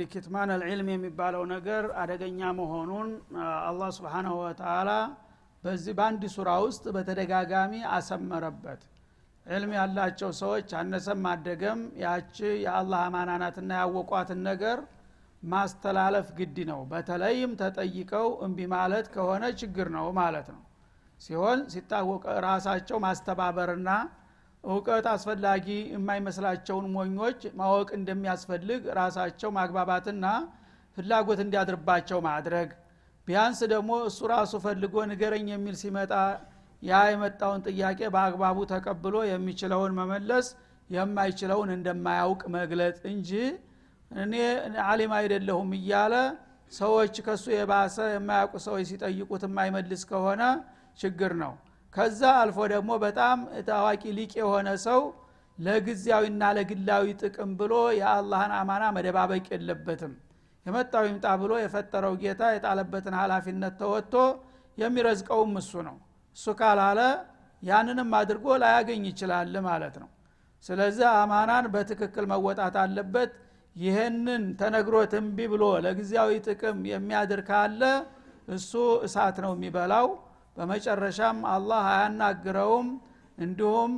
እንግዲህ ኪትማን አልዕልም የሚባለው ነገር አደገኛ መሆኑን አላህ ስብሓናሁ ወተላ በዚህ በአንድ ሱራ ውስጥ በተደጋጋሚ አሰመረበት። ዕልም ያላቸው ሰዎች አነሰም አደገም ያቺ የአላህ አማናናትና ያወቋትን ነገር ማስተላለፍ ግድ ነው። በተለይም ተጠይቀው እምቢ ማለት ከሆነ ችግር ነው ማለት ነው። ሲሆን ሲታወቅ ራሳቸው ማስተባበርና እውቀት አስፈላጊ የማይመስላቸውን ሞኞች ማወቅ እንደሚያስፈልግ ራሳቸው ማግባባትና ፍላጎት እንዲያድርባቸው ማድረግ። ቢያንስ ደግሞ እሱ ራሱ ፈልጎ ንገረኝ የሚል ሲመጣ ያ የመጣውን ጥያቄ በአግባቡ ተቀብሎ የሚችለውን መመለስ የማይችለውን እንደማያውቅ መግለጥ እንጂ እኔ አሊም አይደለሁም እያለ ሰዎች ከሱ የባሰ የማያውቁ ሰዎች ሲጠይቁት የማይመልስ ከሆነ ችግር ነው ከዛ አልፎ ደግሞ በጣም ታዋቂ ሊቅ የሆነ ሰው ለጊዜያዊና ለግላዊ ጥቅም ብሎ የአላህን አማና መደባበቅ የለበትም። የመጣው ይምጣ ብሎ የፈጠረው ጌታ የጣለበትን ሀላፊነት ተወጥቶ የሚረዝቀውም እሱ ነው። እሱ ካላለ ያንንም አድርጎ ላያገኝ ይችላል ማለት ነው። ስለዚህ አማናን በትክክል መወጣት አለበት። ይህንን ተነግሮት እምቢ ብሎ ለጊዜያዊ ጥቅም የሚያድር ካለ እሱ እሳት ነው የሚበላው በመጨረሻም አላህ አያናግረውም። እንዲሁም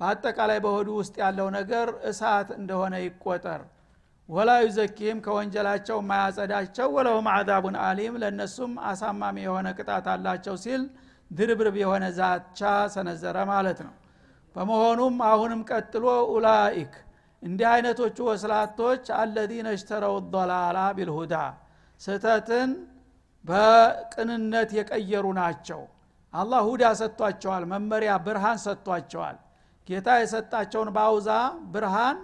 በአጠቃላይ በሆዱ ውስጥ ያለው ነገር እሳት እንደሆነ ይቆጠር። ወላ ዩዘኪህም ከወንጀላቸው ማያጸዳቸው ወለሁም አዛቡን አሊም ለእነሱም አሳማሚ የሆነ ቅጣት አላቸው ሲል ድርብርብ የሆነ ዛቻ ሰነዘረ ማለት ነው። በመሆኑም አሁንም ቀጥሎ ኡላኢክ እንዲህ አይነቶቹ ወስላቶች አለዚነ እሽተረው ዶላላ ቢልሁዳ ስህተትን በቅንነት የቀየሩ ናቸው። አላህ ሁዳ ሰጥቷቸዋል መመሪያ ብርሃን ሰጥቷቸዋል። ጌታ የሰጣቸውን ባውዛ ብርሃን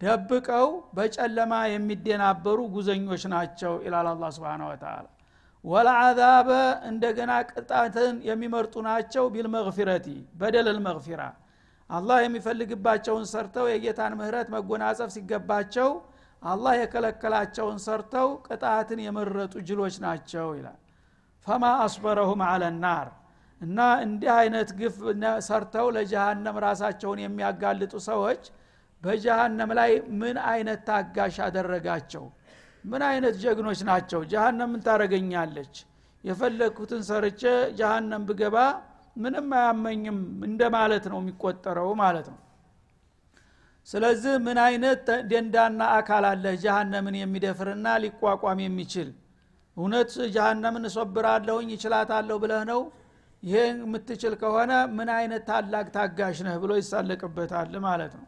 ደብቀው በጨለማ የሚደናበሩ ጉዘኞች ናቸው ይላል አላ ስብን ወተላ ወለአዛበ እንደገና ቅጣትን የሚመርጡ ናቸው ቢልመግፊረቲ በደለል መግፊራ። አላህ የሚፈልግባቸውን ሰርተው የጌታን ምህረት መጎናጸፍ ሲገባቸው አላህ የከለከላቸውን ሰርተው ቅጣትን የመረጡ ጅሎች ናቸው ይላል። ፈማ አስበረሁም አለ ናር። እና እንዲህ አይነት ግፍ ሰርተው ለጀሃነም ራሳቸውን የሚያጋልጡ ሰዎች በጀሃነም ላይ ምን አይነት ታጋሽ አደረጋቸው? ምን አይነት ጀግኖች ናቸው? ጀሃነም ምን ታረገኛለች የፈለግኩትን ሰርቼ ጀሃነም ብገባ ምንም አያመኝም እንደማለት ነው የሚቆጠረው ማለት ነው ስለዚህ ምን አይነት ደንዳና አካል አለ ጀሃነምን የሚደፍርና ሊቋቋም የሚችል? እውነት ጀሃነምን እሶብራለሁኝ ይችላታለሁ ብለህ ነው? ይሄን የምትችል ከሆነ ምን አይነት ታላቅ ታጋሽ ነህ ብሎ ይሳለቅበታል ማለት ነው።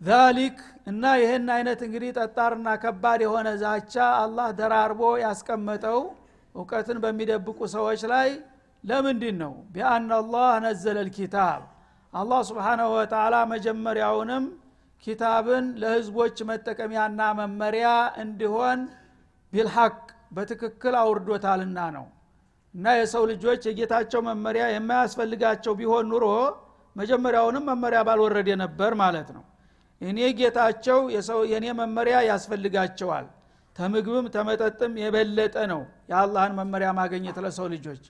ዛሊክ እና ይህን አይነት እንግዲህ ጠጣርና ከባድ የሆነ ዛቻ አላህ ደራርቦ ያስቀመጠው እውቀትን በሚደብቁ ሰዎች ላይ ለምንድን ነው ቢአና አላህ ነዘለ ልኪታብ አላህ ስብሓናሁ ወተላ መጀመሪያውንም ኪታብን ለህዝቦች መጠቀሚያና መመሪያ እንዲሆን ቢልሐቅ በትክክል አውርዶታልና ነው። እና የሰው ልጆች የጌታቸው መመሪያ የማያስፈልጋቸው ቢሆን ኑሮ መጀመሪያውንም መመሪያ ባልወረደ ነበር ማለት ነው። እኔ ጌታቸው የኔ መመሪያ ያስፈልጋቸዋል። ተምግብም ተመጠጥም የበለጠ ነው የአላህን መመሪያ ማገኘት ለሰው ልጆች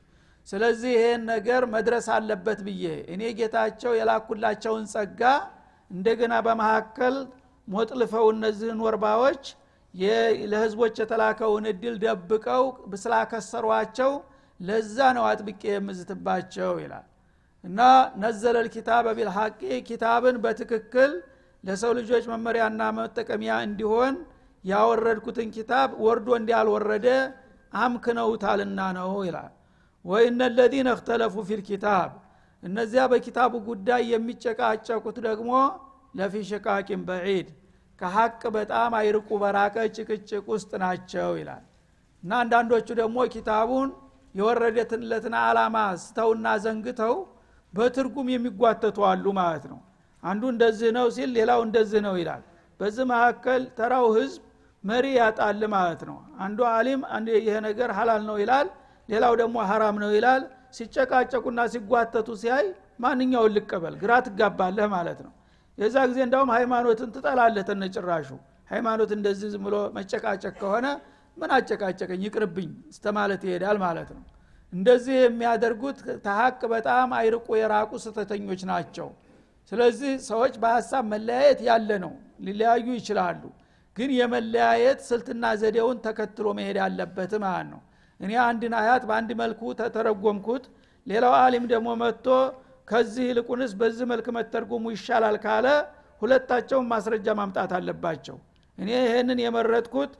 ስለዚህ ይሄን ነገር መድረስ አለበት ብዬ እኔ ጌታቸው የላኩላቸውን ጸጋ እንደገና በመካከል ሞጥልፈው እነዚህን ወርባዎች ለህዝቦች የተላከውን እድል ደብቀው ስላከሰሯቸው ለዛ ነው አጥብቄ የምዝትባቸው ይላል። እና ነዘለል ኪታብ ቢልሐቂ ኪታብን በትክክል ለሰው ልጆች መመሪያና መጠቀሚያ እንዲሆን ያወረድኩትን ኪታብ ወርዶ እንዲያልወረደ አምክነውታልና ነው ይላል ወይነ ለዚነ እክተለፉ ፊልኪታብ እነዚያ በኪታቡ ጉዳይ የሚጨቃጨቁት ደግሞ ለፊ ሽቃቂን በዒድ ከሀቅ በጣም አይርቁ በራቀ ጭቅጭቅ ውስጥ ናቸው ይላል። እና አንዳንዶቹ ደግሞ ኪታቡን የወረደትለትን አላማ ስተውና ዘንግተው በትርጉም የሚጓተቱ አሉ ማለት ነው። አንዱ እንደዚህ ነው ሲል ሌላው እንደዚህ ነው ይላል። በዚህ መካከል ተራው ህዝብ መሪ ያጣል ማለት ነው። አንዱ አሊም ይሄ ነገር ሀላል ነው ይላል ሌላው ደግሞ ሀራም ነው ይላል። ሲጨቃጨቁና ሲጓተቱ ሲያይ ማንኛውን ልቀበል? ግራ ትጋባለህ ማለት ነው። የዛ ጊዜ እንዳውም ሃይማኖትን ትጠላለህ ተነጭራሹ። ሃይማኖት እንደዚህ ዝም ብሎ መጨቃጨቅ ከሆነ ምን አጨቃጨቀኝ? ይቅርብኝ እስተማለት ይሄዳል ማለት ነው። እንደዚህ የሚያደርጉት ተሀቅ በጣም አይርቁ የራቁ ስተተኞች ናቸው። ስለዚህ ሰዎች በሀሳብ መለያየት ያለ ነው። ሊለያዩ ይችላሉ። ግን የመለያየት ስልትና ዘዴውን ተከትሎ መሄድ ያለበት ማለት ነው እኔ አንድን አያት በአንድ መልኩ ተተረጎምኩት ሌላው አሊም ደግሞ መጥቶ ከዚህ ይልቁንስ በዚህ መልክ መተርጎሙ ይሻላል ካለ ሁለታቸውን ማስረጃ ማምጣት አለባቸው። እኔ ይህንን የመረጥኩት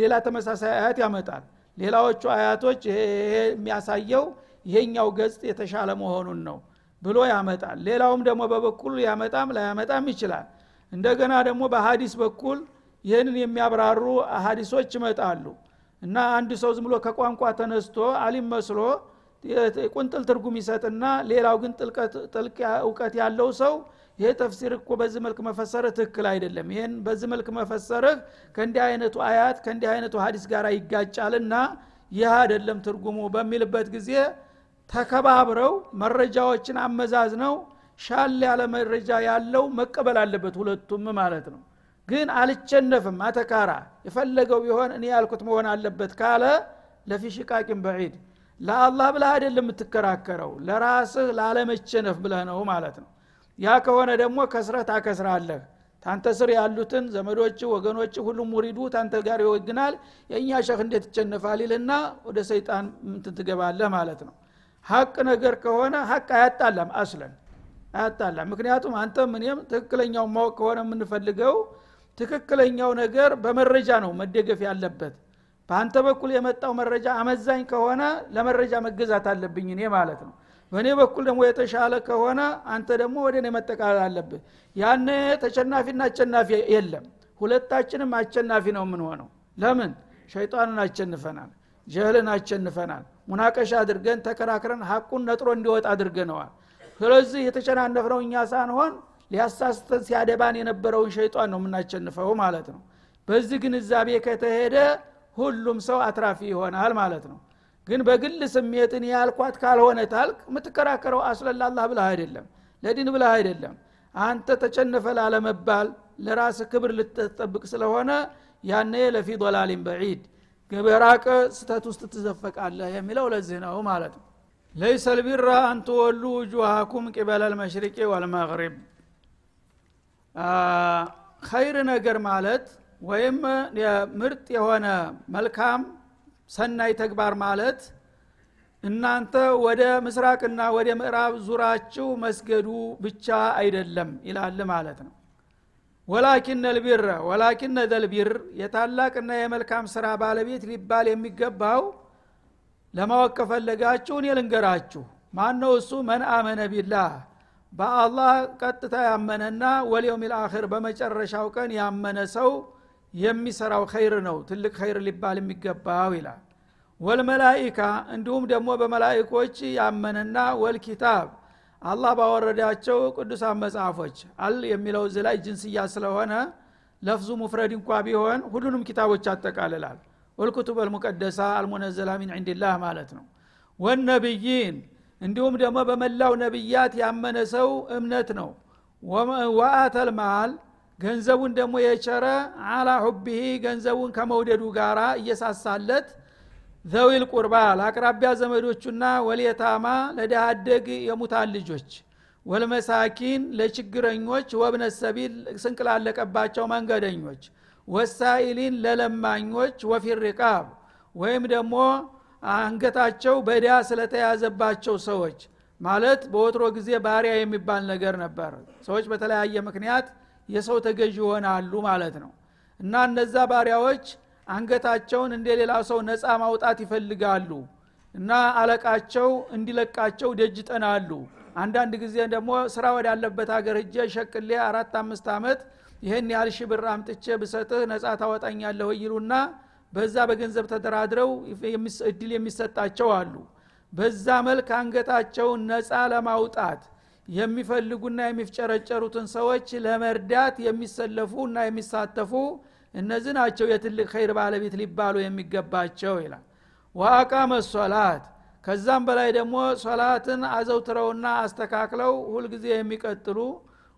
ሌላ ተመሳሳይ አያት ያመጣል። ሌላዎቹ አያቶች የሚያሳየው ይሄኛው ገጽ የተሻለ መሆኑን ነው ብሎ ያመጣል። ሌላውም ደግሞ በበኩል ያመጣም ላያመጣም ይችላል። እንደገና ደግሞ በሀዲስ በኩል ይህንን የሚያብራሩ ሀዲሶች ይመጣሉ እና አንድ ሰው ዝም ብሎ ከቋንቋ ተነስቶ አሊም መስሎ ቁንጥል ትርጉም ይሰጥና ሌላው ግን ጥልቅ እውቀት ያለው ሰው ይሄ ተፍሲር እኮ በዚህ መልክ መፈሰርህ ትክክል አይደለም። ይህን በዚህ መልክ መፈሰርህ ከእንዲህ አይነቱ አያት ከእንዲህ አይነቱ ሀዲስ ጋር ይጋጫልና ይህ አይደለም ትርጉሙ በሚልበት ጊዜ ተከባብረው መረጃዎችን አመዛዝነው ሻል ያለ መረጃ ያለው መቀበል አለበት ሁለቱም ማለት ነው ግን አልቸነፍም። አተካራ የፈለገው ቢሆን እኔ ያልኩት መሆን አለበት ካለ ለፊ ሽቃቂን በዒድ ለአላህ ብለህ አይደለም የምትከራከረው ለራስህ ላለመቸነፍ ብለህ ነው ማለት ነው። ያ ከሆነ ደግሞ ከስረህ ታከስራለህ። ታንተ ስር ያሉትን ዘመዶች ወገኖች ሁሉም ሙሪዱ ታንተ ጋር ይወግናል። የእኛ ሸህ እንዴት ይቸነፋል ይልና ወደ ሰይጣን ምንትን ማለት ነው። ሀቅ ነገር ከሆነ ሀቅ አያጣላም አስለን አያጣላም። ምክንያቱም አንተም እኔም ትክክለኛው ማወቅ ከሆነ የምንፈልገው ትክክለኛው ነገር በመረጃ ነው መደገፍ ያለበት። በአንተ በኩል የመጣው መረጃ አመዛኝ ከሆነ ለመረጃ መገዛት አለብኝ እኔ ማለት ነው። በእኔ በኩል ደግሞ የተሻለ ከሆነ አንተ ደግሞ ወደ እኔ መጠቃለል አለብህ። ያነ ተሸናፊና አሸናፊ የለም። ሁለታችንም አሸናፊ ነው የምንሆነው። ለምን? ሸይጣንን አሸንፈናል ጀህልን አሸንፈናል። ሙናቀሻ አድርገን ተከራክረን ሀቁን ነጥሮ እንዲወጥ አድርገነዋል። ስለዚህ የተጨናነፍነው እኛ ሳንሆን ሊያሳስተን ሲያደባን የነበረውን ሸይጣን ነው የምናሸንፈው ማለት ነው። በዚህ ግንዛቤ ከተሄደ ሁሉም ሰው አትራፊ ይሆናል ማለት ነው። ግን በግል ስሜትን ያልኳት ካልሆነ ታልክ የምትከራከረው አስለላላህ ብለህ አይደለም ለዲን ብለህ አይደለም። አንተ ተጨነፈ ላለመባል ለራስ ክብር ልትጠብቅ ስለሆነ ያነ ለፊ ዶላሊን በዒድ በራቀ ስተት ውስጥ ትዘፈቃለህ የሚለው ለዚህ ነው ማለት ነው። ለይሰ ልቢራ አንትወሉ ውጁሃኩም ቂበለ ልመሽሪቂ ወልመግሪብ ኸይር ነገር ማለት ወይም ምርጥ የሆነ መልካም ሰናይ ተግባር ማለት እናንተ ወደ ምስራቅና ወደ ምዕራብ ዙራችሁ መስገዱ ብቻ አይደለም ይላል ማለት ነው። ወላኪነ ልቢረ ወላኪነ ዘልቢር የታላቅና የመልካም ስራ ባለቤት ሊባል የሚገባው ለማወቅ ከፈለጋችሁ እኔ ልንገራችሁ። ማን ነው እሱ? መን አመነ ቢላህ በአላህ ቀጥታ ያመነና ወልየውም ልአክር በመጨረሻው ቀን ያመነ ሰው የሚሰራው ኸይር ነው። ትልቅ ኸይር ሊባል የሚገባው ይላል። ወልመላኢካ እንዲሁም ደግሞ በመላይኮች ያመነና ወልኪታብ አላህ ባወረዳቸው ቅዱሳን መጽሐፎች አል የሚለው እዚ ላይ ጅንስያ ስለሆነ ለፍዙ ሙፍረድ እንኳ ቢሆን ሁሉንም ኪታቦች ያጠቃልላል። ወልኩቱብ አልሙቀደሳ አልሙነዘላ ሚን ዕንድላህ ማለት ነው። ወነብይን እንዲሁም ደግሞ በመላው ነቢያት ያመነ ሰው እምነት ነው። ወአተል ማል ገንዘቡን ደግሞ የቸረ አላ ሁቢሂ ገንዘቡን ከመውደዱ ጋራ እየሳሳለት ዘዊል ቁርባ ለአቅራቢያ ዘመዶቹና ወልየታማ ለደሃደግ የሙታን ልጆች ወልመሳኪን ለችግረኞች ወብነ ሰቢል ስንቅ መንገደኞች ወሳኢሊን ለለማኞች ወፊር ሪቃብ ወይም ደግሞ አንገታቸው በዳ ስለተያዘባቸው ሰዎች ማለት በወትሮ ጊዜ ባሪያ የሚባል ነገር ነበር። ሰዎች በተለያየ ምክንያት የሰው ተገዥ ይሆናሉ ማለት ነው። እና እነዛ ባሪያዎች አንገታቸውን እንደ ሌላ ሰው ነፃ ማውጣት ይፈልጋሉ እና አለቃቸው እንዲለቃቸው ደጅ አንዳንድ ጊዜ ደግሞ ስራ ወዳለበት ሀገር እጀ ሸቅሌ አራት አምስት ዓመት ይህን ያህል ሺ ብር አምጥቼ ብሰጥህ ነፃ ታወጣኛለሁ ይሉና በዛ በገንዘብ ተደራድረው እድል የሚሰጣቸው አሉ። በዛ መልክ አንገታቸውን ነፃ ለማውጣት የሚፈልጉና የሚፍጨረጨሩትን ሰዎች ለመርዳት የሚሰለፉ እና የሚሳተፉ እነዚህ ናቸው የትልቅ ኸይር ባለቤት ሊባሉ የሚገባቸው ይላል። ወአቃመ ሶላት ከዛም በላይ ደግሞ ሶላትን አዘውትረውና አስተካክለው ሁልጊዜ የሚቀጥሉ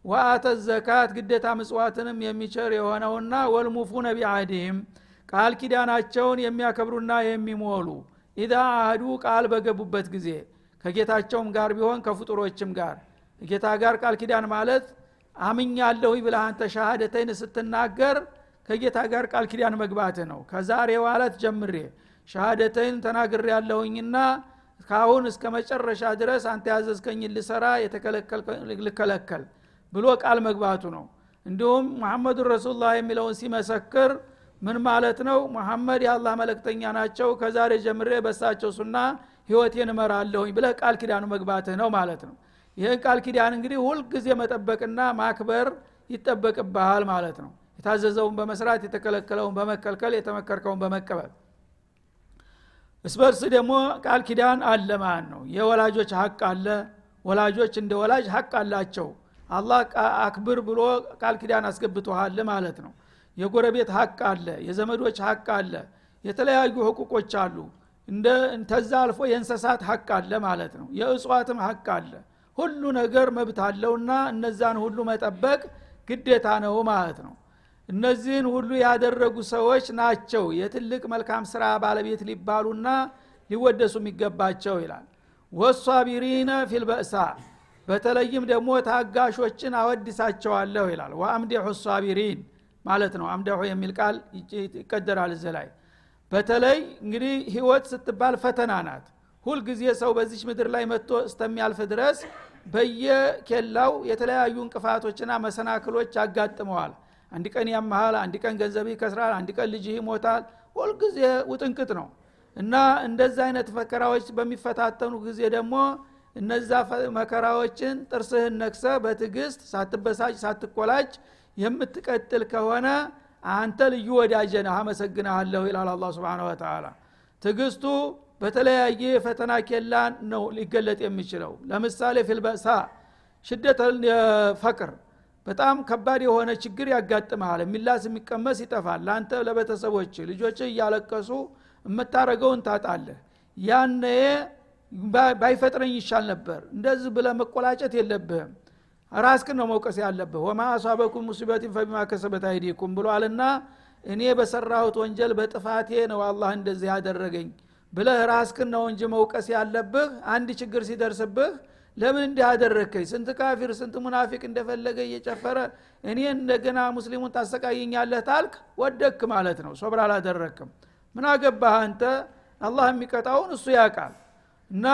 ወአተ ዘካት ግዴታ ምጽዋትንም የሚቸር የሆነውና ወልሙፉነ ቢአህድህም ቃል ኪዳናቸውን የሚያከብሩና የሚሞሉ ኢዛ አህዱ ቃል በገቡበት ጊዜ ከጌታቸውም ጋር ቢሆን ከፍጡሮችም ጋር። ጌታ ጋር ቃል ኪዳን ማለት አምኛለሁኝ ብለህ አንተ ሻሃደተይን ስትናገር ከጌታ ጋር ቃል ኪዳን መግባት ነው። ከዛሬ ዋለት ጀምሬ ሻሃደተይን ተናግሬ ያለሁኝና ካሁን እስከ መጨረሻ ድረስ አንተ ያዘዝከኝ ልሰራ ልከለከል ብሎ ቃል መግባቱ ነው። እንዲሁም መሐመዱን ረሱሉላህ የሚለውን ሲመሰክር ምን ማለት ነው? መሐመድ የአላህ መለክተኛ ናቸው። ከዛሬ ጀምሬ በሳቸው ሱና ህይወቴን እመራለሁኝ ብለህ ቃል ኪዳኑ መግባትህ ነው ማለት ነው። ይህን ቃል ኪዳን እንግዲህ ሁልጊዜ መጠበቅና ማክበር ይጠበቅብሃል ማለት ነው። የታዘዘውን በመስራት የተከለከለውን በመከልከል የተመከርከውን በመቀበል። እስበርስ ደግሞ ቃል ኪዳን አለ ማለት ነው። የወላጆች ሀቅ አለ። ወላጆች እንደ ወላጅ ሀቅ አላቸው። አላህ አክብር ብሎ ቃል ኪዳን አስገብቶሃል ማለት ነው የጎረቤት ሀቅ አለ የዘመዶች ሀቅ አለ የተለያዩ ህቁቆች አሉ። እንደ ተዛ አልፎ የእንሰሳት ሀቅ አለ ማለት ነው። የእጽዋትም ሀቅ አለ። ሁሉ ነገር መብት አለውና እነዛን ሁሉ መጠበቅ ግዴታ ነው ማለት ነው። እነዚህን ሁሉ ያደረጉ ሰዎች ናቸው የትልቅ መልካም ስራ ባለቤት ሊባሉና ሊወደሱ የሚገባቸው ይላል። ወሷቢሪነ ፊልበእሳ በተለይም ደግሞ ታጋሾችን አወድሳቸዋለሁ ይላል። ወአምዲሑ ሷቢሪን ማለት ነው። አምደሑ የሚል ቃል ይቀደራል እዚ ላይ። በተለይ እንግዲህ ህይወት ስትባል ፈተና ናት። ሁልጊዜ ሰው በዚች ምድር ላይ መጥቶ እስተሚያልፍ ድረስ በየኬላው የተለያዩ እንቅፋቶችና መሰናክሎች ያጋጥመዋል። አንድ ቀን ያመሃል አንድ ቀን ገንዘብ ይከስራል አንድ ቀን ልጅህ ይሞታል። ሁልጊዜ ውጥንቅጥ ነው። እና እንደዚ አይነት መከራዎች በሚፈታተኑ ጊዜ ደግሞ እነዛ መከራዎችን ጥርስህን ነክሰ በትዕግስት ሳትበሳጭ ሳትቆላጭ የምትቀጥል ከሆነ አንተ ልዩ ወዳጀ ነህ። አመሰግናለሁ ይላል አላ ስብን ወተላ ትግስቱ በተለያየ የፈተና ኬላ ነው ሊገለጥ የሚችለው። ለምሳሌ ፊልበእሳ ሽደት ፈቅር በጣም ከባድ የሆነ ችግር ያጋጥመሃል። የሚላስ የሚቀመስ ይጠፋል። ለአንተ ለቤተሰቦች ልጆች እያለቀሱ የምታረገውን ታጣለህ። ያነ ባይፈጥረኝ ይሻል ነበር። እንደዚህ ብለ መቆላጨት የለብህም ራስክን ነው መውቀስ ያለብህ። ወማ አሷበኩም ሙሲበትን ፈቢማ ከሰበት አይዲኩም ብሏልና እኔ በሰራሁት ወንጀል በጥፋቴ ነው አላህ እንደዚህ ያደረገኝ ብለህ ራስክን ነው እንጂ መውቀስ ያለብህ። አንድ ችግር ሲደርስብህ ለምን እንዲህ አደረግከኝ? ስንት ካፊር ስንት ሙናፊቅ እንደፈለገ እየጨፈረ እኔ እንደገና ሙስሊሙን ታሰቃየኛለህ ታልክ? ወደክ ማለት ነው። ሶብር አላደረክም። ምን አገባህ አንተ? አላህ የሚቀጣውን እሱ ያውቃል። እና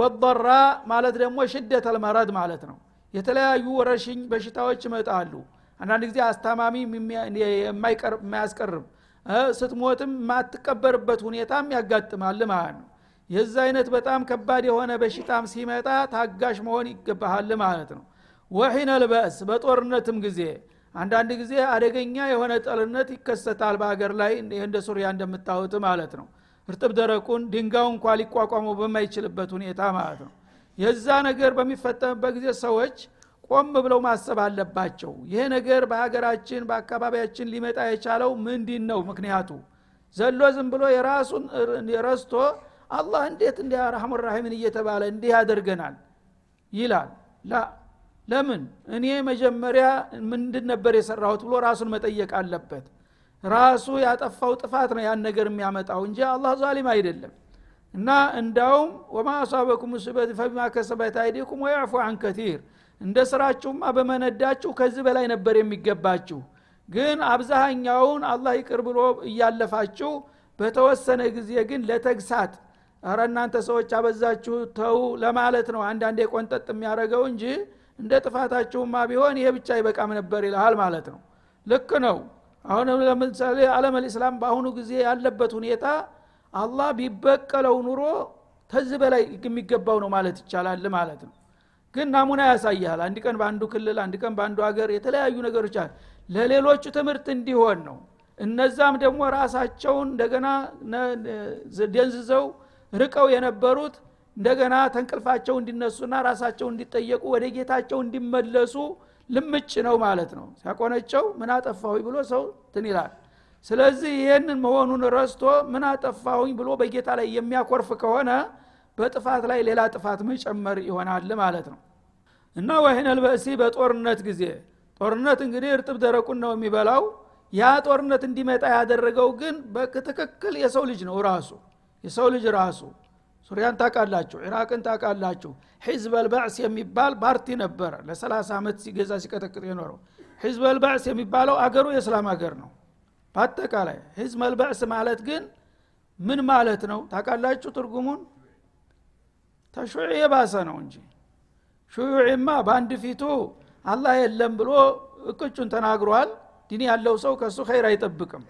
ወضራ ማለት ደግሞ ሽደት ማለት ነው የተለያዩ ወረሽኝ በሽታዎች ይመጣሉ። አንዳንድ ጊዜ አስታማሚ የማያስቀርብ ስትሞትም የማትቀበርበት ሁኔታም ያጋጥማል ማለት ነው። የዛ አይነት በጣም ከባድ የሆነ በሽታም ሲመጣ ታጋሽ መሆን ይገባሃል ማለት ነው። ወሒነ ልበእስ በጦርነትም ጊዜ አንዳንድ ጊዜ አደገኛ የሆነ ጠልነት ይከሰታል በሀገር ላይ እንደ ሱሪያ እንደምታዩት ማለት ነው። እርጥብ ደረቁን ድንጋው እንኳ ሊቋቋመው በማይችልበት ሁኔታ ማለት ነው የዛ ነገር በሚፈጠምበት ጊዜ ሰዎች ቆም ብለው ማሰብ አለባቸው። ይሄ ነገር በሀገራችን በአካባቢያችን ሊመጣ የቻለው ምንድን ነው ምክንያቱ? ዘሎ ዝም ብሎ የራሱን ረስቶ አላህ እንዴት እንዲ ረሐሙ ራሒምን እየተባለ እንዲህ ያደርገናል? ይላል። ላ ለምን? እኔ መጀመሪያ ምንድን ነበር የሰራሁት ብሎ ራሱን መጠየቅ አለበት። ራሱ ያጠፋው ጥፋት ነው ያን ነገር የሚያመጣው እንጂ አላህ ዛሊም አይደለም እና እንዳውም ወማ አሷበኩም ሙሲበት ፈቢማ ከሰበት አይዲኩም ወያዕፉ አን ከቲር እንደ ስራችሁማ በመነዳችሁ ከዚህ በላይ ነበር የሚገባችሁ። ግን አብዛሃኛውን አላህ ይቅር ብሎ እያለፋችሁ በተወሰነ ጊዜ ግን ለተግሳት አረ እናንተ ሰዎች አበዛችሁ ተው ለማለት ነው አንዳንዴ ቆንጠጥ የሚያደረገው እንጂ እንደ ጥፋታችሁማ ቢሆን ይሄ ብቻ ይበቃም ነበር ይልሃል ማለት ነው። ልክ ነው። አሁን ለምሳሌ አለም ልእስላም በአሁኑ ጊዜ ያለበት ሁኔታ አላህ ቢበቀለው ኑሮ ተዚህ በላይ የሚገባው ነው ማለት ይቻላል ማለት ነው። ግን ናሙና ያሳያል አንድ ቀን በአንዱ ክልል አንድ ቀን በአንዱ ሀገር የተለያዩ ነገሮች አለ ለሌሎቹ ትምህርት እንዲሆን ነው። እነዛም ደግሞ ራሳቸውን እንደገና ደንዝዘው ርቀው የነበሩት እንደገና ተንቅልፋቸው እንዲነሱና ራሳቸው እንዲጠየቁ ወደ ጌታቸው እንዲመለሱ ልምጭ ነው ማለት ነው። ሲያቆነጨው ምን አጠፋሁኝ ብሎ ሰው ትን ይላል ስለዚህ ይህንን መሆኑን ረስቶ ምን አጠፋሁኝ ብሎ በጌታ ላይ የሚያኮርፍ ከሆነ በጥፋት ላይ ሌላ ጥፋት መጨመር ይሆናል ማለት ነው። እና ወህነል በእሲ በጦርነት ጊዜ ጦርነት እንግዲህ እርጥብ ደረቁን ነው የሚበላው። ያ ጦርነት እንዲመጣ ያደረገው ግን በትክክል የሰው ልጅ ነው ራሱ። የሰው ልጅ ራሱ። ሱሪያን ታቃላችሁ ኢራቅን ታቃላችሁ ሒዝብ አልባዕስ የሚባል ፓርቲ ነበረ ለ30 ዓመት ሲገዛ ሲቀጠቅጥ የኖረው። ሒዝብ አልባዕስ የሚባለው አገሩ የእስላም አገር ነው በአጠቃላይ ሒዝብ አልባዕስ ማለት ግን ምን ማለት ነው? ታቃላችሁ ትርጉሙን? ተሹዕ የባሰ ነው እንጂ። ሹዩዕማ በአንድ ፊቱ አላህ የለም ብሎ እቅጩን ተናግሯል። ዲን ያለው ሰው ከእሱ ኸይር አይጠብቅም።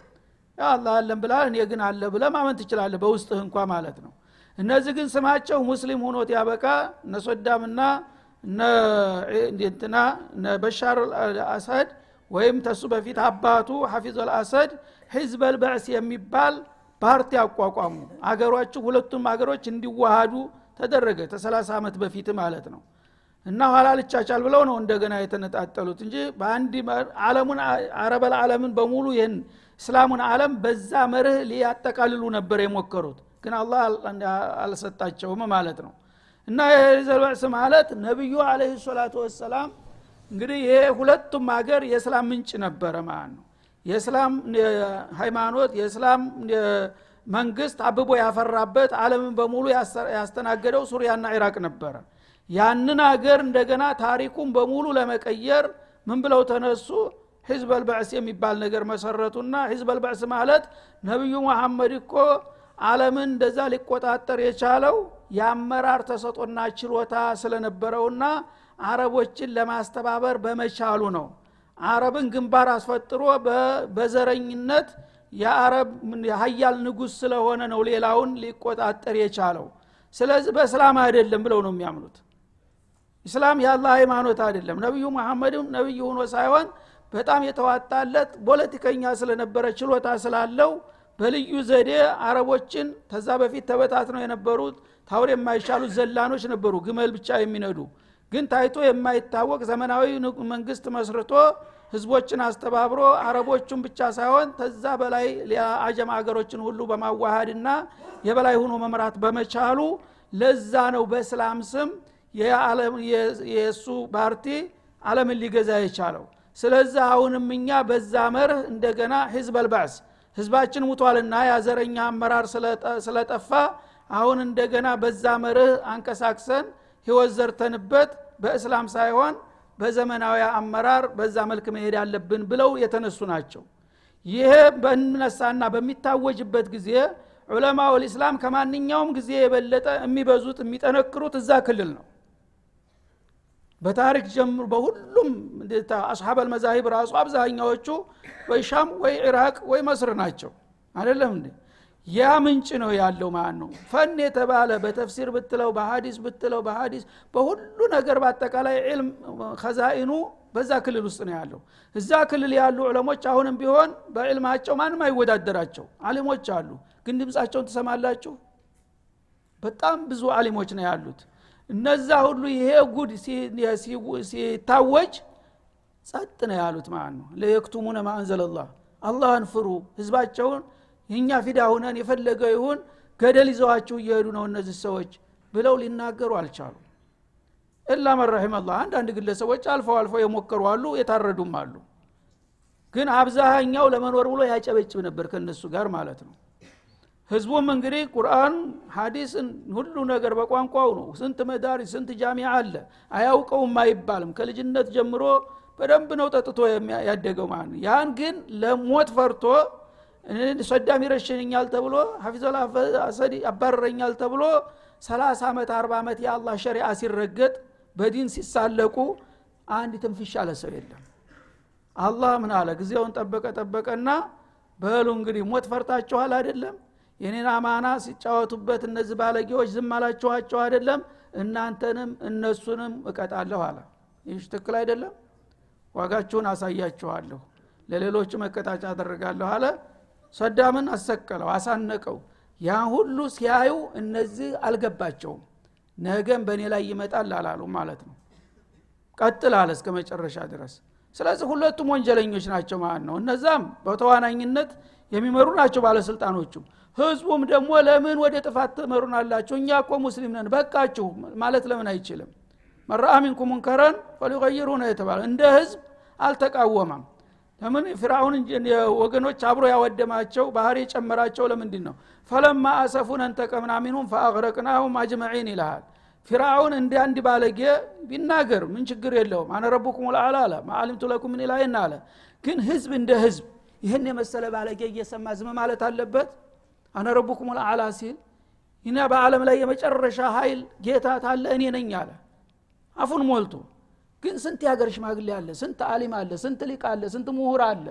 ያ አላህ የለም ብላል እኔ ግን አለ ብለ ማመን ትችላለህ በውስጥህ እንኳ ማለት ነው። እነዚህ ግን ስማቸው ሙስሊም ሆኖት ያበቃ እነ ሶዳምና እንትና በሻር አልአሰድ ወይም ተሱ በፊት አባቱ ሐፊዝ አልአሰድ ሒዝብ አልበዕስ የሚባል ፓርቲ አቋቋሙ። አገሮቹ ሁለቱም አገሮች እንዲዋሃዱ ተደረገ። ተሰላሳ ዓመት በፊት ማለት ነው። እና ኋላ ልቻቻል ብለው ነው እንደገና የተነጣጠሉት እንጂ በአንድ አለሙን አረበል አለምን በሙሉ ይህን እስላሙን አለም በዛ መርህ ሊያጠቃልሉ ነበር የሞከሩት። ግን አላህ አልሰጣቸውም ማለት ነው። እና የዘልበዕስ ማለት ነቢዩ አለህ ሰላቱ ወሰላም እንግዲህ ይሄ ሁለቱም ሀገር የእስላም ምንጭ ነበረ ማለት ነው። የእስላም ሃይማኖት የእስላም መንግስት አብቦ ያፈራበት አለምን በሙሉ ያስተናገደው ሱሪያና ኢራቅ ነበረ። ያንን አገር እንደገና ታሪኩን በሙሉ ለመቀየር ምን ብለው ተነሱ? ህዝብ የሚባል ነገር መሰረቱና ህዝብ ማለት ነቢዩ መሐመድ እኮ አለምን እንደዛ ሊቆጣጠር የቻለው የአመራር ተሰጦና ችሎታ ስለነበረውና አረቦችን ለማስተባበር በመቻሉ ነው። አረብን ግንባር አስፈጥሮ በዘረኝነት የአረብ ሀያል ንጉስ ስለሆነ ነው ሌላውን ሊቆጣጠር የቻለው። ስለዚህ በእስላም አይደለም ብለው ነው የሚያምኑት። ኢስላም የአላህ ሃይማኖት አይደለም። ነቢዩ መሐመድም ነቢይ ሆኖ ሳይሆን በጣም የተዋጣለት ፖለቲከኛ ስለነበረ ችሎታ ስላለው በልዩ ዘዴ አረቦችን ተዛ በፊት ተበታትነው የነበሩት ታውር የማይሻሉት ዘላኖች ነበሩ ግመል ብቻ የሚነዱ ግን ታይቶ የማይታወቅ ዘመናዊ መንግስት መስርቶ ህዝቦችን አስተባብሮ አረቦቹን ብቻ ሳይሆን ተዛ በላይ አጀም አገሮችን ሁሉ በማዋሃድና የበላይ ሆኖ መምራት በመቻሉ ለዛ ነው በእስላም ስም የእሱ ፓርቲ አለምን ሊገዛ የቻለው። ስለዚህ አሁንም እኛ በዛ መርህ እንደገና ህዝብ አልባዕስ ህዝባችን ሙቷልና ያዘረኛ አመራር ስለጠፋ አሁን እንደገና በዛ መርህ አንቀሳቅሰን ህይወት ዘርተንበት በእስላም ሳይሆን በዘመናዊ አመራር በዛ መልክ መሄድ አለብን ብለው የተነሱ ናቸው። ይሄ በነሳና በሚታወጅበት ጊዜ ዑለማው ልእስላም ከማንኛውም ጊዜ የበለጠ የሚበዙት የሚጠነክሩት እዛ ክልል ነው። በታሪክ ጀምሮ በሁሉም አስሓብ አልመዛሂብ ራሱ አብዛኛዎቹ ወይ ሻም ወይ ኢራቅ ወይ መስር ናቸው። አይደለም እንዴ ያ ምንጭ ነው ያለው ማለት ነው? ፈን የተባለ በተፍሲር ብትለው በሀዲስ ብትለው በሀዲስ በሁሉ ነገር በአጠቃላይ ዕልም ከዛኢኑ በዛ ክልል ውስጥ ነው ያለው። እዛ ክልል ያሉ ዕለሞች አሁንም ቢሆን በዕልማቸው ማንም አይወዳደራቸው። አሊሞች አሉ። ግን ድምፃቸውን ትሰማላችሁ? በጣም ብዙ አሊሞች ነው ያሉት። እነዛ ሁሉ ይሄ ጉድ ሲታወጅ ጸጥ ነው ያሉት ማለት ነው? ለየክቱሙነ ማአንዘለላህ አላህን ፍሩ። ህዝባቸውን የእኛ ፊዳ ሁነን የፈለገ ይሁን ገደል ይዘዋችሁ እየሄዱ ነው እነዚህ ሰዎች ብለው ሊናገሩ አልቻሉ እላ መራሒም አላህ አንዳንድ ግለሰቦች አልፈው አልፈው የሞከሩ አሉ የታረዱም አሉ። ግን አብዛኛው ለመኖር ብሎ ያጨበጭብ ነበር ከነሱ ጋር ማለት ነው። ህዝቡም እንግዲህ ቁርአን ሀዲስን ሁሉ ነገር በቋንቋው ነው። ስንት መዳሪስ ስንት ጃሚያ አለ? አያውቀውም አይባልም። ከልጅነት ጀምሮ በደንብ ነው ጠጥቶ ያደገው ማለት ያን ግን ለሞት ፈርቶ ሰዳም ይረሽንኛል ተብሎ ሀፊዘል አሰዲ አባረረኛል ተብሎ 30 ዓመት 40 ዓመት የአላህ ሸሪዓ ሲረገጥ በዲን ሲሳለቁ አንድ ትንፍሽ አለ ሰው የለም። አላህ ምን አለ? ጊዜውን ጠበቀ ጠበቀና በሉ እንግዲህ ሞት ፈርታችኋል አይደለም? የኔን አማና ሲጫወቱበት እነዚህ ባለጌዎች ዝም አላችኋቸው አይደለም? እናንተንም እነሱንም እቀጣለሁ አለ። ይህ ትክክል አይደለም? ዋጋችሁን አሳያችኋለሁ ለሌሎቹ መቀጣጫ አደርጋለሁ አለ ሰዳምን አሰቀለው አሳነቀው። ያን ሁሉ ሲያዩ እነዚህ አልገባቸውም። ነገም በእኔ ላይ ይመጣል አላሉ ማለት ነው። ቀጥል እስከ መጨረሻ ድረስ። ስለዚህ ሁለቱም ወንጀለኞች ናቸው ማለት ነው። እነዛም በተዋናኝነት የሚመሩ ናቸው ባለስልጣኖቹ። ህዝቡም ደግሞ ለምን ወደ ጥፋት ትመሩናላችሁ? እኛ እኮ ሙስሊም ነን በቃችሁ ማለት ለምን አይችልም? መራአ ሚንኩም ሙንከረን ፈሊቀይሩ ነው የተባለ እንደ ህዝብ አልተቃወመም ለምን? ፊርአውን ወገኖች አብሮ ያወደማቸው ባህር የጨመራቸው ለምንድን ነው? ፈለማ አሰፉን እንተቀምና ሚንሁም ፈአግረቅናሁም አጅመዒን ይልሃል። ፊርአውን እንደ አንድ ባለጌ ቢናገር ምን ችግር የለውም? አነ ረቡኩም ልአላ አለ። ማአሊምቱ ለኩም ምን ኢላይን አለ። ግን ህዝብ እንደ ህዝብ ይህን የመሰለ ባለጌ እየሰማ ዝም ማለት አለበት? አነ ረቡኩም ልአላ ሲል ይና በአለም ላይ የመጨረሻ ኃይል ጌታ ታለ እኔ ነኝ አለ። አፉን ሞልቶ ግን ስንት የሀገር ሽማግሌ አለ? ስንት አሊም አለ? ስንት ሊቅ አለ? ስንት ምሁር አለ?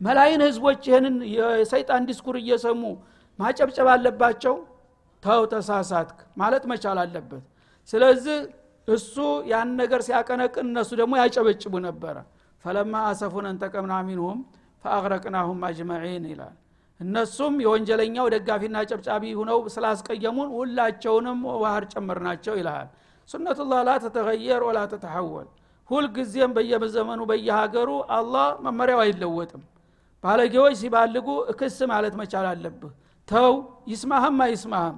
መላይን ህዝቦች ይህንን የሰይጣን ዲስኩር እየሰሙ ማጨብጨብ አለባቸው? ተው ተሳሳትክ። ማለት መቻል አለበት። ስለዚህ እሱ ያን ነገር ሲያቀነቅን እነሱ ደግሞ ያጨበጭቡ ነበረ። ፈለማ አሰፉን እንተቀምና ሚንሁም ፈአግረቅናሁም አጅመዒን ይላል። እነሱም የወንጀለኛው ደጋፊና ጨብጫቢ ሁነው ስላስቀየሙን ሁላቸውንም ባህር ጨመርናቸው ይልሃል። ሱነቱላህ ላ ተተገየር ወላ ተተሐወል ሁልጊዜም በየዘመኑ በየሀገሩ አላህ መመሪያው አይለወጥም። ባለጌዎች ሲባልጉ ክስ ማለት መቻል አለብህ። ተው ይስማህም አይስማህም።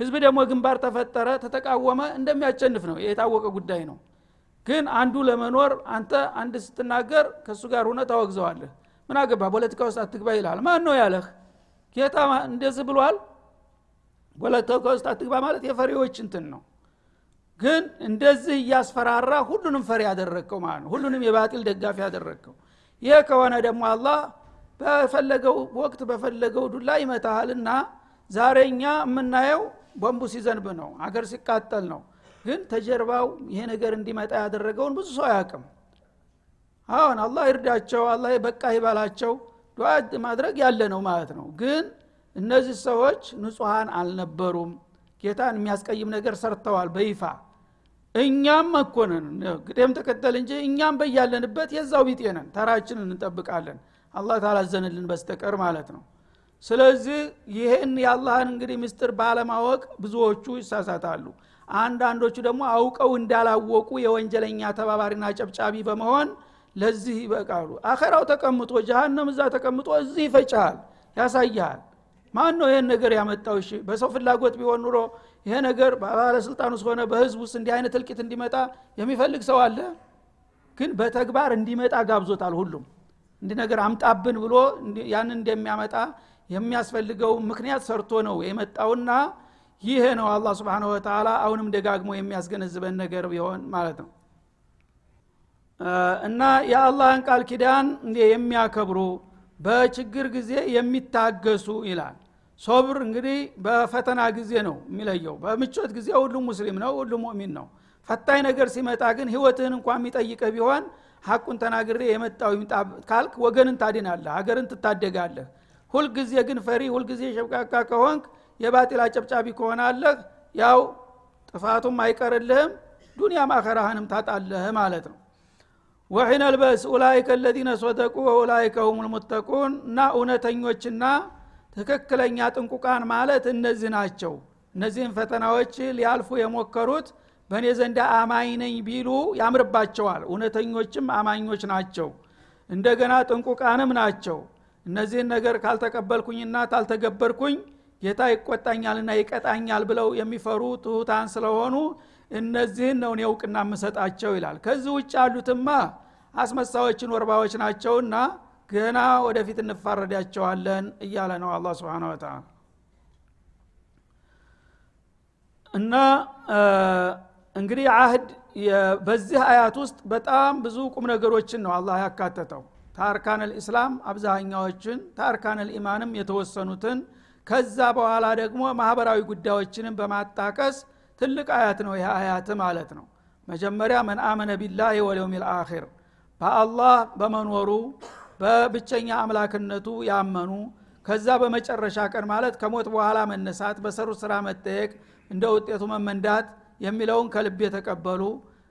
ህዝብ ደግሞ ግንባር ተፈጠረ ተተቃወመ እንደሚያቸንፍ ነው። የታወቀ ጉዳይ ነው። ግን አንዱ ለመኖር አንተ አንድ ስትናገር ከእሱ ጋር ሁነ ታወግዘዋለህ። ምን አገባ ፖለቲካ ውስጥ አትግባ ይላል ማን ነው ያለህ? ጌታ እንደዚህ ብሏል? ፖለቲካ ውስጥ አትግባ ማለት የፈሪዎች እንትን ነው ግን እንደዚህ እያስፈራራ ሁሉንም ፈሪ ያደረግከው ማለት ነው። ሁሉንም የባጢል ደጋፊ ያደረግከው ይህ ከሆነ ደግሞ አላህ በፈለገው ወቅት በፈለገው ዱላ ይመታሃልና ዛሬ እኛ የምናየው ቦምቡ ሲዘንብ ነው አገር ሲቃጠል ነው። ግን ተጀርባው ይሄ ነገር እንዲመጣ ያደረገውን ብዙ ሰው አያውቅም። አሁን አላህ ይርዳቸው አላህ በቃ ይባላቸው ዱዓ ማድረግ ያለ ነው ማለት ነው። ግን እነዚህ ሰዎች ንጹሐን አልነበሩም። ጌታን የሚያስቀይም ነገር ሰርተዋል በይፋ እኛም መኮንን ግዴም ተከተል እንጂ እኛም በያለንበት የዛው ቢጤነን ተራችንን እንጠብቃለን። አላህ ታላዘንልን በስተቀር ማለት ነው። ስለዚህ ይህን የአላህን እንግዲህ ምስጢር ባለማወቅ ብዙዎቹ ይሳሳታሉ። አንዳንዶቹ ደግሞ አውቀው እንዳላወቁ የወንጀለኛ ተባባሪና ጨብጫቢ በመሆን ለዚህ ይበቃሉ። አኸራው ተቀምጦ ጀሃነም እዛ ተቀምጦ እዚህ ይፈጫል ያሳያል ማን ነው ይህን ነገር ያመጣው? እሺ በሰው ፍላጎት ቢሆን ኑሮ ይሄ ነገር በባለስልጣን ውስጥ ሆነ በህዝብ ውስጥ እንዲህ አይነት እልቂት እንዲመጣ የሚፈልግ ሰው አለ? ግን በተግባር እንዲመጣ ጋብዞታል ሁሉም። እንዲህ ነገር አምጣብን ብሎ ያንን እንደሚያመጣ የሚያስፈልገው ምክንያት ሰርቶ ነው የመጣውና ይሄ ነው አላህ ስብን ወተላ አሁንም ደጋግሞ የሚያስገነዝበን ነገር ቢሆን ማለት ነው። እና የአላህን ቃል ኪዳን የሚያከብሩ በችግር ጊዜ የሚታገሱ ይላል ሶብር እንግዲህ በፈተና ጊዜ ነው የሚለየው። በምቾት ጊዜ ሁሉም ሙስሊም ነው ሁሉም ሙእሚን ነው። ፈታኝ ነገር ሲመጣ ግን ህይወትህን እንኳ የሚጠይቅህ ቢሆን ሀቁን ተናግሬ የመጣው ይምጣ ካልክ ወገንን ታድናለህ ሀገርን ትታደጋለህ። ሁልጊዜ ግን ፈሪ ሁልጊዜ ሸብቃቃ ከሆንክ የባጢል አጨብጫቢ ከሆናለህ። ያው ጥፋቱም አይቀርልህም ዱንያ ማኸራህንም ታጣለህ ማለት ነው። ወሒነ ኡላይከ ለዚነ ሶደቁ ወኡላይከ ሁም ልሙተቁን እና እውነተኞችና ትክክለኛ ጥንቁቃን ማለት እነዚህ ናቸው። እነዚህን ፈተናዎች ሊያልፉ የሞከሩት በእኔ ዘንዳ አማኝ ነኝ ቢሉ ያምርባቸዋል። እውነተኞችም አማኞች ናቸው። እንደገና ጥንቁቃንም ናቸው። እነዚህን ነገር ካልተቀበልኩኝና ታልተገበርኩኝ ጌታ ይቆጣኛልና ይቀጣኛል ብለው የሚፈሩ ትሁታን ስለሆኑ እነዚህን ነው እኔ እውቅና የምሰጣቸው ይላል። ከዚህ ውጭ ያሉትማ አስመሳዎችን ወርባዎች ናቸውና ገና ወደፊት እንፋረዳቸዋለን እያለ ነው አላ ስብን ወተላ እና እንግዲህ አህድ በዚህ አያት ውስጥ በጣም ብዙ ቁም ነገሮችን ነው አላህ ያካተተው። ታርካን ልእስላም አብዛኛዎችን ታርካን ልኢማንም የተወሰኑትን ከዛ በኋላ ደግሞ ማህበራዊ ጉዳዮችንም በማጣቀስ ትልቅ አያት ነው ይህ አያት ማለት ነው። መጀመሪያ መን አመነ ቢላህ ወልየውም ልአኪር በአላህ በመኖሩ በብቸኛ አምላክነቱ ያመኑ። ከዛ በመጨረሻ ቀን ማለት ከሞት በኋላ መነሳት በሰሩ ስራ መጠየቅ እንደ ውጤቱ መመንዳት የሚለውን ከልብ የተቀበሉ።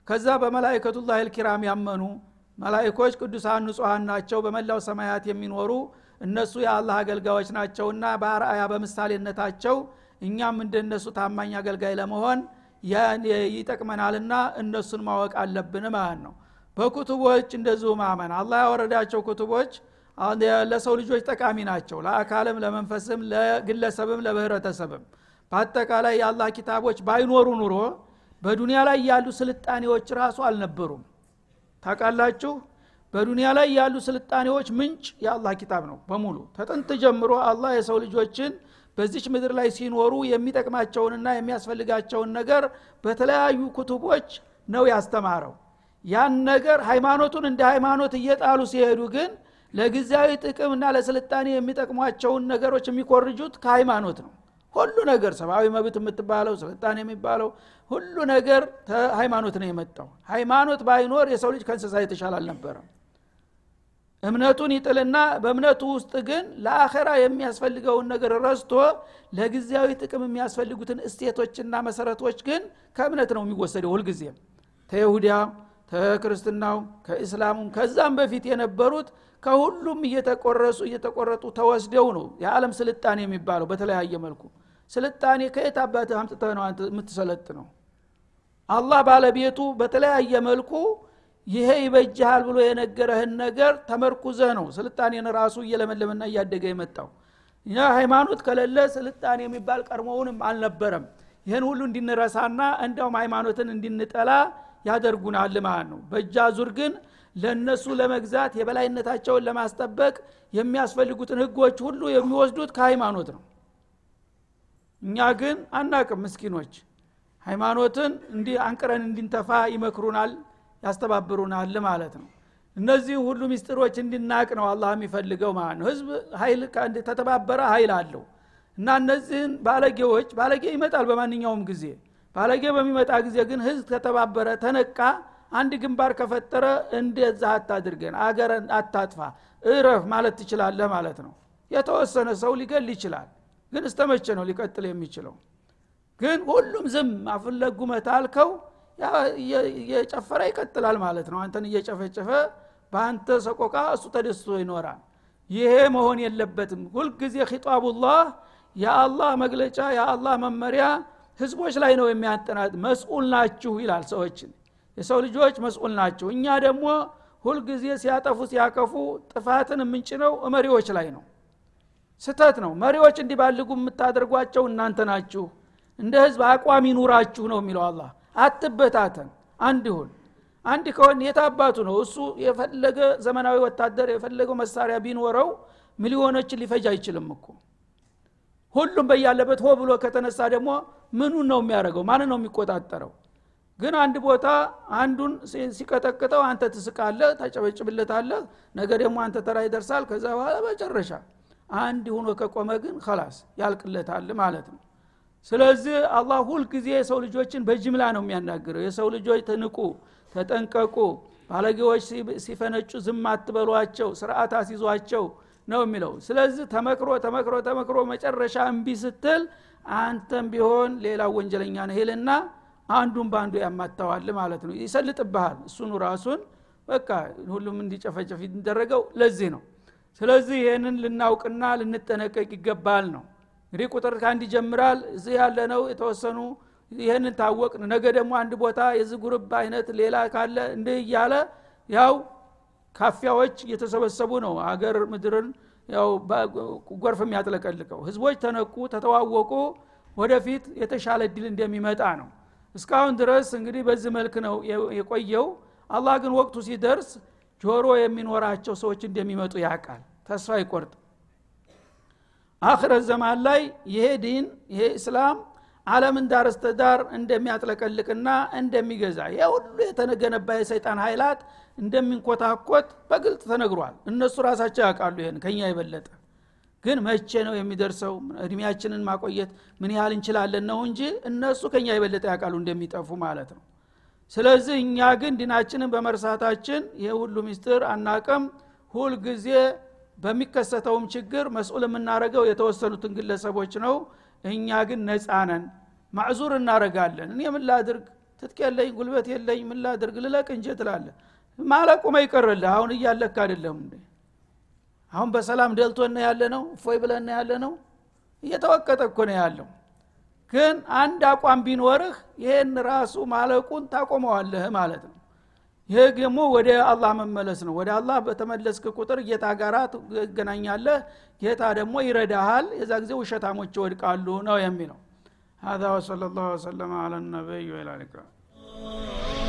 ከዛ በመላይከቱላህ ልኪራም ያመኑ። መላይኮች ቅዱሳን ንጹሐን ናቸው። በመላው ሰማያት የሚኖሩ እነሱ የአላህ አገልጋዮች ናቸውና በአርአያ በምሳሌነታቸው እኛም እንደነሱ ታማኝ አገልጋይ ለመሆን ይጠቅመናልና እነሱን ማወቅ አለብን ማለት ነው በኩቱቦች እንደዚሁ ማመን። አላህ ያወረዳቸው ኩቱቦች ለሰው ልጆች ጠቃሚ ናቸው። ለአካልም ለመንፈስም ለግለሰብም ለብህረተሰብም በአጠቃላይ የአላህ ኪታቦች ባይኖሩ ኑሮ በዱንያ ላይ ያሉ ስልጣኔዎች ራሱ አልነበሩም። ታቃላችሁ በዱንያ ላይ ያሉ ስልጣኔዎች ምንጭ የአላህ ኪታብ ነው በሙሉ። ተጥንት ጀምሮ አላህ የሰው ልጆችን በዚች ምድር ላይ ሲኖሩ የሚጠቅማቸውንና የሚያስፈልጋቸውን ነገር በተለያዩ ኩቱቦች ነው ያስተማረው ያን ነገር ሃይማኖቱን እንደ ሃይማኖት እየጣሉ ሲሄዱ ግን ለጊዜያዊ ጥቅምና ለስልጣኔ የሚጠቅሟቸውን ነገሮች የሚኮርጁት ከሃይማኖት ነው። ሁሉ ነገር ሰብአዊ መብት የምትባለው ስልጣኔ የሚባለው ሁሉ ነገር ሃይማኖት ነው የመጣው። ሃይማኖት ባይኖር የሰው ልጅ ከእንስሳ የተሻለ አልነበረም። እምነቱን ይጥልና በእምነቱ ውስጥ ግን ለአኸራ የሚያስፈልገውን ነገር ረስቶ ለጊዜያዊ ጥቅም የሚያስፈልጉትን እስቴቶችና መሰረቶች ግን ከእምነት ነው የሚወሰደው ሁልጊዜም። ተይሁዲያ ከክርስትናው ከእስላሙም ከዛም በፊት የነበሩት ከሁሉም እየተቆረሱ እየተቆረጡ ተወስደው ነው የዓለም ስልጣኔ የሚባለው በተለያየ መልኩ። ስልጣኔ ከየት አባት አምጥተህ ነው የምትሰለጥ ነው አላህ ባለቤቱ በተለያየ መልኩ ይሄ ይበጅሃል ብሎ የነገረህን ነገር ተመርኩዘህ ነው ስልጣኔን ራሱ እየለመለመና እያደገ የመጣው። እኛ ሃይማኖት ከሌለ ስልጣኔ የሚባል ቀድሞውንም አልነበረም። ይህን ሁሉ እንድንረሳና እንዲያውም ሃይማኖትን እንድንጠላ ያደርጉናል ማለት ነው። በእጃ ዙር ግን ለእነሱ ለመግዛት የበላይነታቸውን ለማስጠበቅ የሚያስፈልጉትን ህጎች ሁሉ የሚወስዱት ከሃይማኖት ነው። እኛ ግን አናቅም ምስኪኖች። ሃይማኖትን እንዲህ አንቅረን እንድንተፋ ይመክሩናል ያስተባብሩናል ማለት ነው። እነዚህ ሁሉ ሚስጥሮች እንድናቅ ነው አላህ የሚፈልገው ማለት ነው። ህዝብ ኃይል ተተባበረ ኃይል አለው እና እነዚህን ባለጌዎች ባለጌ ይመጣል በማንኛውም ጊዜ ባለጌ በሚመጣ ጊዜ ግን ህዝብ ከተባበረ ተነቃ አንድ ግንባር ከፈጠረ እንደዛ አታድርገን አገረን አታጥፋ እረፍ ማለት ትችላለህ ማለት ነው። የተወሰነ ሰው ሊገል ይችላል ግን እስተመቼ ነው ሊቀጥል የሚችለው? ግን ሁሉም ዝም አፍለጉ መታልከው እየጨፈረ ይቀጥላል ማለት ነው። አንተን እየጨፈጨፈ በአንተ ሰቆቃ እሱ ተደስቶ ይኖራል። ይሄ መሆን የለበትም። ሁልጊዜ ኺጣቡላህ የአላህ መግለጫ የአላህ መመሪያ ህዝቦች ላይ ነው የሚያጠናት መስኡል ናችሁ ይላል ሰዎችን። የሰው ልጆች መስኡል ናቸው። እኛ ደግሞ ሁልጊዜ ሲያጠፉ ሲያከፉ ጥፋትን የምንጭነው መሪዎች ላይ ነው። ስተት ነው። መሪዎች እንዲባልጉ የምታደርጓቸው እናንተ ናችሁ። እንደ ህዝብ አቋም ይኑራችሁ ነው የሚለው አላህ። አትበታተን። አንድ ሁን አንድ ከሆን የታባቱ ነው? እሱ የፈለገ ዘመናዊ ወታደር የፈለገው መሳሪያ ቢኖረው ሚሊዮኖችን ሊፈጅ አይችልም እኮ ሁሉም በያለበት ሆ ብሎ ከተነሳ ደግሞ ምኑን ነው የሚያደርገው? ማን ነው የሚቆጣጠረው? ግን አንድ ቦታ አንዱን ሲቀጠቅጠው አንተ ትስቃለህ ታጨበጭብለታለህ ነገ ደግሞ አንተ ተራ ይደርሳል። ከዛ በኋላ መጨረሻ አንድ ሁኖ ከቆመ ግን ከላስ ያልቅለታል ማለት ነው። ስለዚህ አላህ ሁልጊዜ የሰው ልጆችን በጅምላ ነው የሚያናግረው። የሰው ልጆች ትንቁ ተጠንቀቁ። ባለጌዎች ሲፈነጩ ዝም አትበሏቸው ስርዓት አስይዟቸው ነው የሚለው። ስለዚህ ተመክሮ ተመክሮ ተመክሮ መጨረሻ እምቢ ስትል አንተም ቢሆን ሌላ ወንጀለኛ ነህልና አንዱን በአንዱ ያማታዋል ማለት ነው። ይሰልጥብሃል። እሱኑ ራሱን በቃ ሁሉም እንዲጨፈጨፍ የሚደረገው ለዚህ ነው። ስለዚህ ይህንን ልናውቅና ልንጠነቀቅ ይገባል ነው። እንግዲህ ቁጥር ከአንድ ይጀምራል። እዚህ ያለ ነው የተወሰኑ ይህንን ታወቅ ነገ ደግሞ አንድ ቦታ የዚህ ጉርብ አይነት ሌላ ካለ እንዲህ እያለ ያው ካፊያዎች እየተሰበሰቡ ነው። አገር ምድርን ያው ጎርፍ የሚያጥለቀልቀው። ህዝቦች ተነቁ ተተዋወቁ ወደፊት የተሻለ እድል እንደሚመጣ ነው። እስካሁን ድረስ እንግዲህ በዚህ መልክ ነው የቆየው። አላህ ግን ወቅቱ ሲደርስ ጆሮ የሚኖራቸው ሰዎች እንደሚመጡ ያውቃል። ተስፋ አይቆርጥ አክረት ዘማን ላይ ይሄ ዲን ይሄ እስላም አለምን ዳር እስተዳር እንደሚያጥለቀልቅና እንደሚገዛ ይህ ሁሉ የተገነባ የሰይጣን ኃይላት እንደሚንኮታኮት በግልጽ ተነግሯል። እነሱ ራሳቸው ያውቃሉ ይህን ከኛ የበለጠ። ግን መቼ ነው የሚደርሰው? እድሜያችንን ማቆየት ምን ያህል እንችላለን ነው እንጂ እነሱ ከኛ የበለጠ ያውቃሉ እንደሚጠፉ ማለት ነው። ስለዚህ እኛ ግን ዲናችንን በመርሳታችን ይህ ሁሉ ሚስጥር አናቅም ሁልጊዜ በሚከሰተውም ችግር መስኡል የምናደረገው የተወሰኑትን ግለሰቦች ነው እኛ ግን ነፃ ነን። ማዕዙር እናረጋለን እኔ ምን ላድርግ? ትጥቅ የለኝ ጉልበት የለኝ ምን ላድርግ? ልለቅ እንጂ ትላለ። ማለቁመ ይቀርልህ አሁን እያለክ አይደለም አሁን በሰላም ደልቶና ያለ ነው እፎይ ብለና ያለ ነው እየተወቀጠ እኮ ነው ያለው። ግን አንድ አቋም ቢኖርህ ይህን ራሱ ማለቁን ታቆመዋለህ ማለት ነው ይህ ደግሞ ወደ አላህ መመለስ ነው ወደ አላህ በተመለስክ ቁጥር ጌታ ጋራ ትገናኛለህ ጌታ ደግሞ ይረዳሃል የዛ ጊዜ ውሸታሞች ይወድቃሉ ነው የሚለው هذا وصلى الله وسلم على النبي وعلى اله